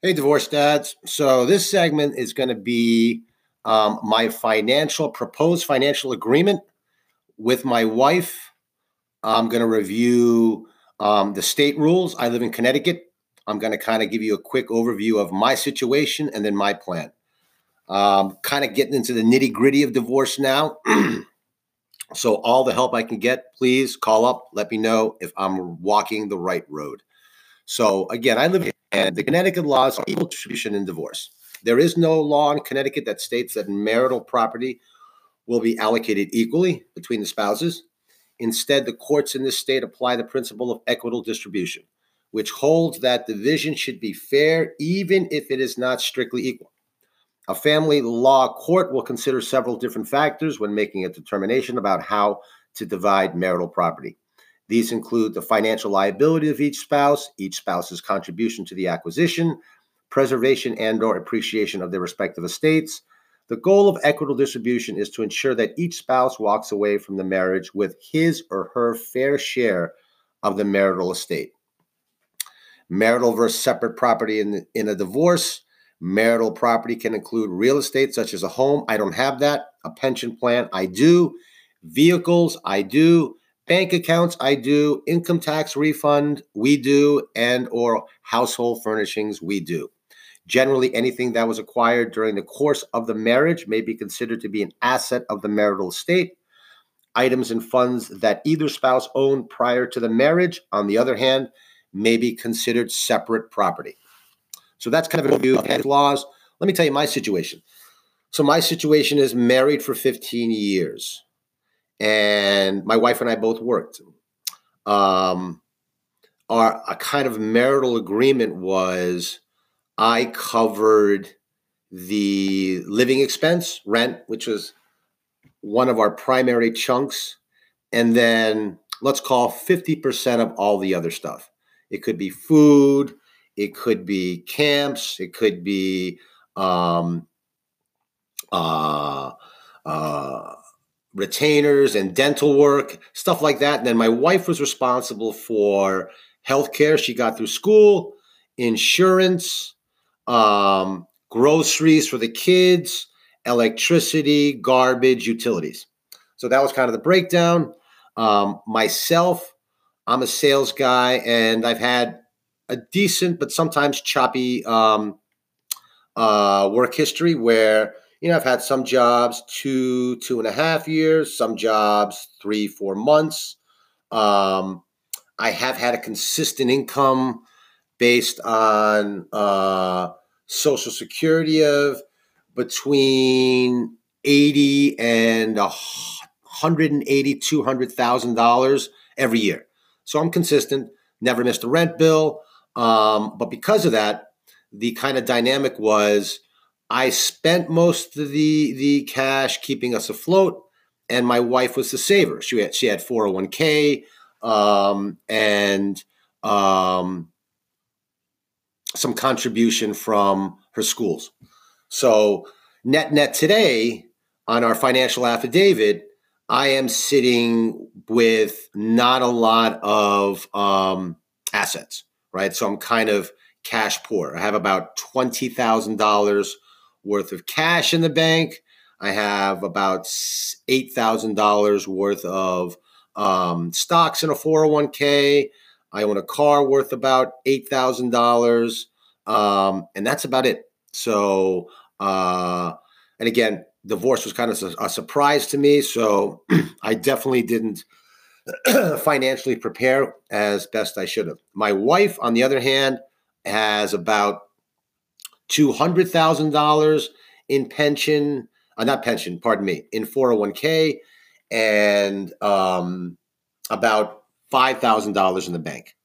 Hey, divorce dads. So this segment is going to be um, my financial proposed financial agreement with my wife. I'm going to review um, the state rules. I live in Connecticut. I'm going to kind of give you a quick overview of my situation and then my plan. Um, kind of getting into the nitty gritty of divorce now. so all the help I can get, please call up. Let me know if I'm walking the right road. So again, I live and the Connecticut laws are equal distribution in divorce. There is no law in Connecticut that states that marital property will be allocated equally between the spouses. Instead, the courts in this state apply the principle of equitable distribution, which holds that division should be fair even if it is not strictly equal. A family law court will consider several different factors when making a determination about how to divide marital property. These include the financial liability of each spouse, each spouse's contribution to the acquisition, preservation and or appreciation of their respective estates. The goal of equitable distribution is to ensure that each spouse walks away from the marriage with his or her fair share of the marital estate. Marital versus separate property in, in a divorce. Marital property can include real estate such as a home. I don't have that. A pension plan, I do. Vehicles, I do bank accounts i do. Income tax refund we do and or household furnishings we do. Generally anything that was acquired during the course of the marriage may be considered to be an asset of the marital estate. Items and funds that either spouse owned prior to the marriage on the other hand may be considered separate property. So that's kind of a view of laws. Let me tell you my situation. So my situation is married for 15 years and my wife and I both worked. Um, our a kind of marital agreement was I covered the living expense, rent, which was one of our primary chunks, and then let's call 50% of all the other stuff. It could be food, it could be camps, it could be um, uh, uh, retainers and dental work, stuff like that. And then my wife was responsible for healthcare. She got through school, insurance, um, groceries for the kids, electricity, garbage, utilities. So that was kind of the breakdown. Um, myself, I'm a sales guy, and I've had a decent but sometimes choppy um, uh, work history where you know, I've had some jobs two, two and a half years, some jobs three, four months. Um, I have had a consistent income based on uh, Social Security of between 80 and 180, 200,000 dollars every year. So I'm consistent, never missed a rent bill. Um, but because of that, the kind of dynamic was I spent most of the the cash keeping us afloat, and my wife was the saver. She had she had four hundred oh one k um, and um, some contribution from her schools. So net net today on our financial affidavit, I am sitting with not a lot of um, assets, right? So I'm kind of cash poor. I have about twenty thousand dollars worth of cash in the bank. I have about $8,000 worth of um, stocks in a 401k. I own a car worth about $8,000. Um, and that's about it. So, uh, and again, divorce was kind of a, a surprise to me. So I definitely didn't financially prepare as best I should have. My wife, on the other hand, has about $200,000 in pension, uh, not pension, pardon me, in 401k, and um, about $5,000 in the bank.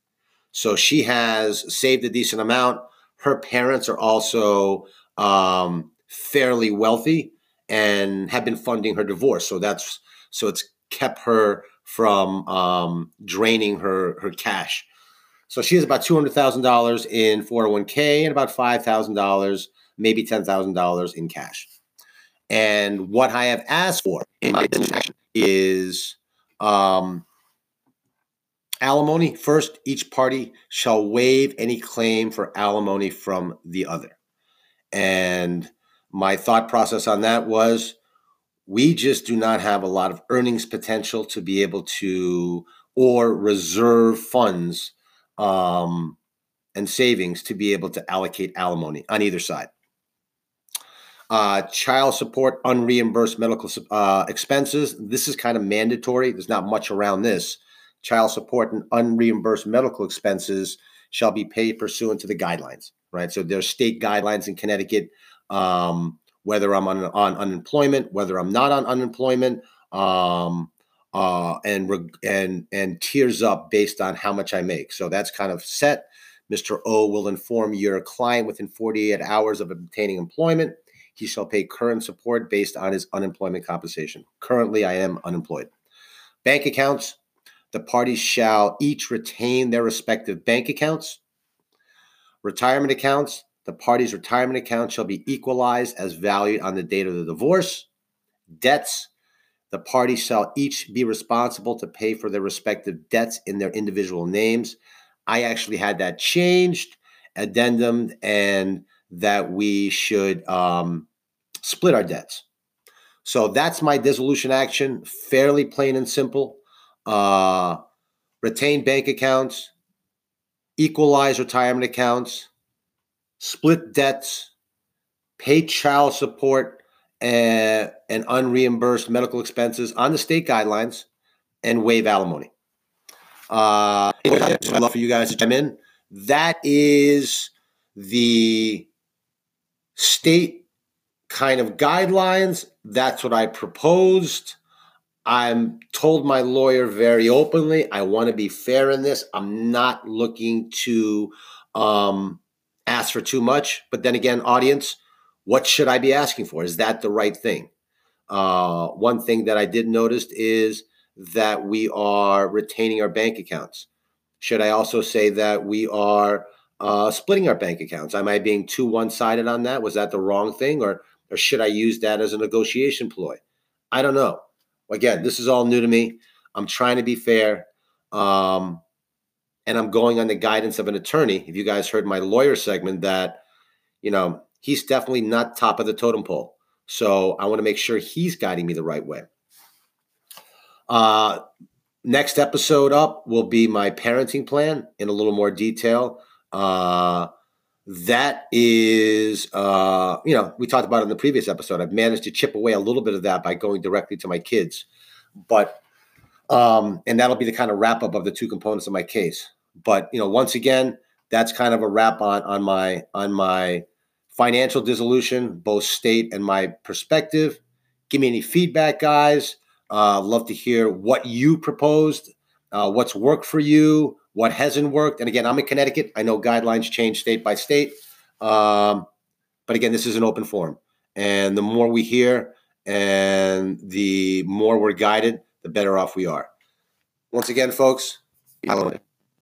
So she has saved a decent amount. Her parents are also um, fairly wealthy and have been funding her divorce. So that's so it's kept her from um, draining her her cash. So she has about two hundred thousand dollars in 401k and about five thousand dollars, maybe ten thousand dollars in cash. And what I have asked for in my is um, alimony. First, each party shall waive any claim for alimony from the other. And my thought process on that was we just do not have a lot of earnings potential to be able to or reserve funds um, and savings to be able to allocate alimony on either side. Uh, child support, unreimbursed medical uh, expenses. This is kind of mandatory. There's not much around this. Child support and unreimbursed medical expenses shall be paid pursuant to the guidelines, right? So there's state guidelines in Connecticut, um, whether I'm on, on unemployment, whether I'm not on unemployment, um, uh, and and and tiers up based on how much I make. So that's kind of set. Mr. O will inform your client within 48 hours of obtaining employment he shall pay current support based on his unemployment compensation. Currently, I am unemployed. Bank accounts the parties shall each retain their respective bank accounts. Retirement accounts the parties' retirement accounts shall be equalized as valued on the date of the divorce. Debts the parties shall each be responsible to pay for their respective debts in their individual names. I actually had that changed, addendum, and that we should um, split our debts. So that's my dissolution action, fairly plain and simple. Uh, retain bank accounts, equalize retirement accounts, split debts, pay child support and, and unreimbursed medical expenses on the state guidelines, and waive alimony. Uh, I'd love for you guys to chime in. That is the state kind of guidelines. That's what I proposed. I'm told my lawyer very openly, I want to be fair in this. I'm not looking to um, ask for too much. But then again, audience, what should I be asking for? Is that the right thing? Uh, one thing that I did notice is that we are retaining our bank accounts. Should I also say that we are uh, splitting our bank accounts. Am I being too one sided on that? Was that the wrong thing, or or should I use that as a negotiation ploy? I don't know. Again, this is all new to me. I'm trying to be fair, um, and I'm going on the guidance of an attorney. If you guys heard my lawyer segment, that you know he's definitely not top of the totem pole. So I want to make sure he's guiding me the right way. Uh, next episode up will be my parenting plan in a little more detail. Uh, that is, uh, you know, we talked about it in the previous episode. I've managed to chip away a little bit of that by going directly to my kids, but um, and that'll be the kind of wrap up of the two components of my case. But you know, once again, that's kind of a wrap on on my on my financial dissolution, both state and my perspective. Give me any feedback, guys. Uh, love to hear what you proposed, uh, what's worked for you, what hasn't worked. And again, I'm in Connecticut. I know guidelines change state by state. Um, but again, this is an open forum. And the more we hear and the more we're guided, the better off we are. Once again, folks.